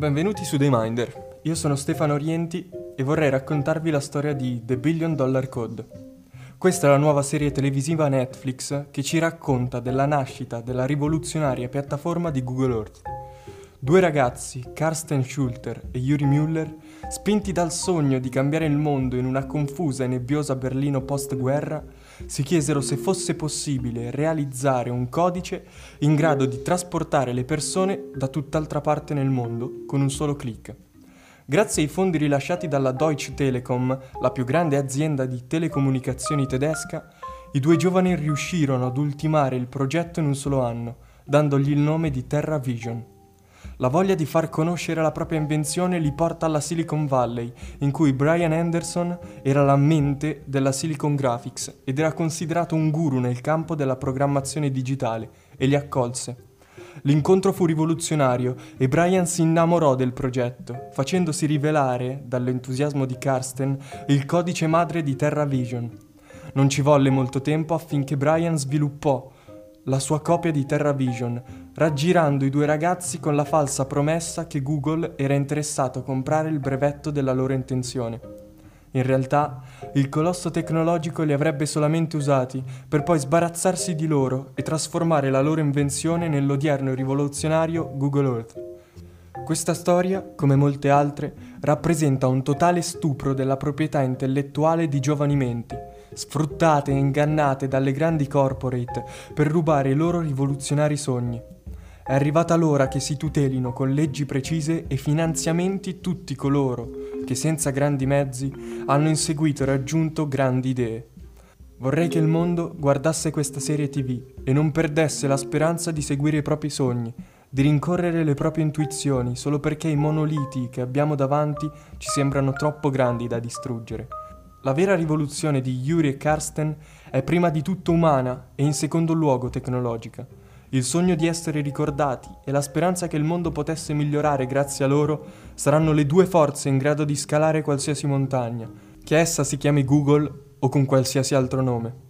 Benvenuti su Dayminder. Io sono Stefano Orienti e vorrei raccontarvi la storia di The Billion Dollar Code. Questa è la nuova serie televisiva Netflix che ci racconta della nascita della rivoluzionaria piattaforma di Google Earth. Due ragazzi, Karsten Schulter e Yuri Müller, spinti dal sogno di cambiare il mondo in una confusa e nebbiosa Berlino post-guerra, si chiesero se fosse possibile realizzare un codice in grado di trasportare le persone da tutt'altra parte nel mondo con un solo clic. Grazie ai fondi rilasciati dalla Deutsche Telekom, la più grande azienda di telecomunicazioni tedesca, i due giovani riuscirono ad ultimare il progetto in un solo anno, dandogli il nome di Terra Vision. La voglia di far conoscere la propria invenzione li porta alla Silicon Valley, in cui Brian Anderson era la mente della Silicon Graphics ed era considerato un guru nel campo della programmazione digitale e li accolse. L'incontro fu rivoluzionario e Brian si innamorò del progetto, facendosi rivelare, dall'entusiasmo di Karsten, il codice madre di TerraVision. Non ci volle molto tempo affinché Brian sviluppò la sua copia di TerraVision, raggirando i due ragazzi con la falsa promessa che Google era interessato a comprare il brevetto della loro intenzione. In realtà, il colosso tecnologico li avrebbe solamente usati per poi sbarazzarsi di loro e trasformare la loro invenzione nell'odierno rivoluzionario Google Earth. Questa storia, come molte altre, rappresenta un totale stupro della proprietà intellettuale di giovani menti, sfruttate e ingannate dalle grandi corporate per rubare i loro rivoluzionari sogni. È arrivata l'ora che si tutelino con leggi precise e finanziamenti tutti coloro che senza grandi mezzi hanno inseguito e raggiunto grandi idee. Vorrei che il mondo guardasse questa serie tv e non perdesse la speranza di seguire i propri sogni, di rincorrere le proprie intuizioni solo perché i monoliti che abbiamo davanti ci sembrano troppo grandi da distruggere. La vera rivoluzione di Yuri e Karsten è prima di tutto umana e in secondo luogo tecnologica. Il sogno di essere ricordati e la speranza che il mondo potesse migliorare grazie a loro saranno le due forze in grado di scalare qualsiasi montagna, che essa si chiami Google o con qualsiasi altro nome.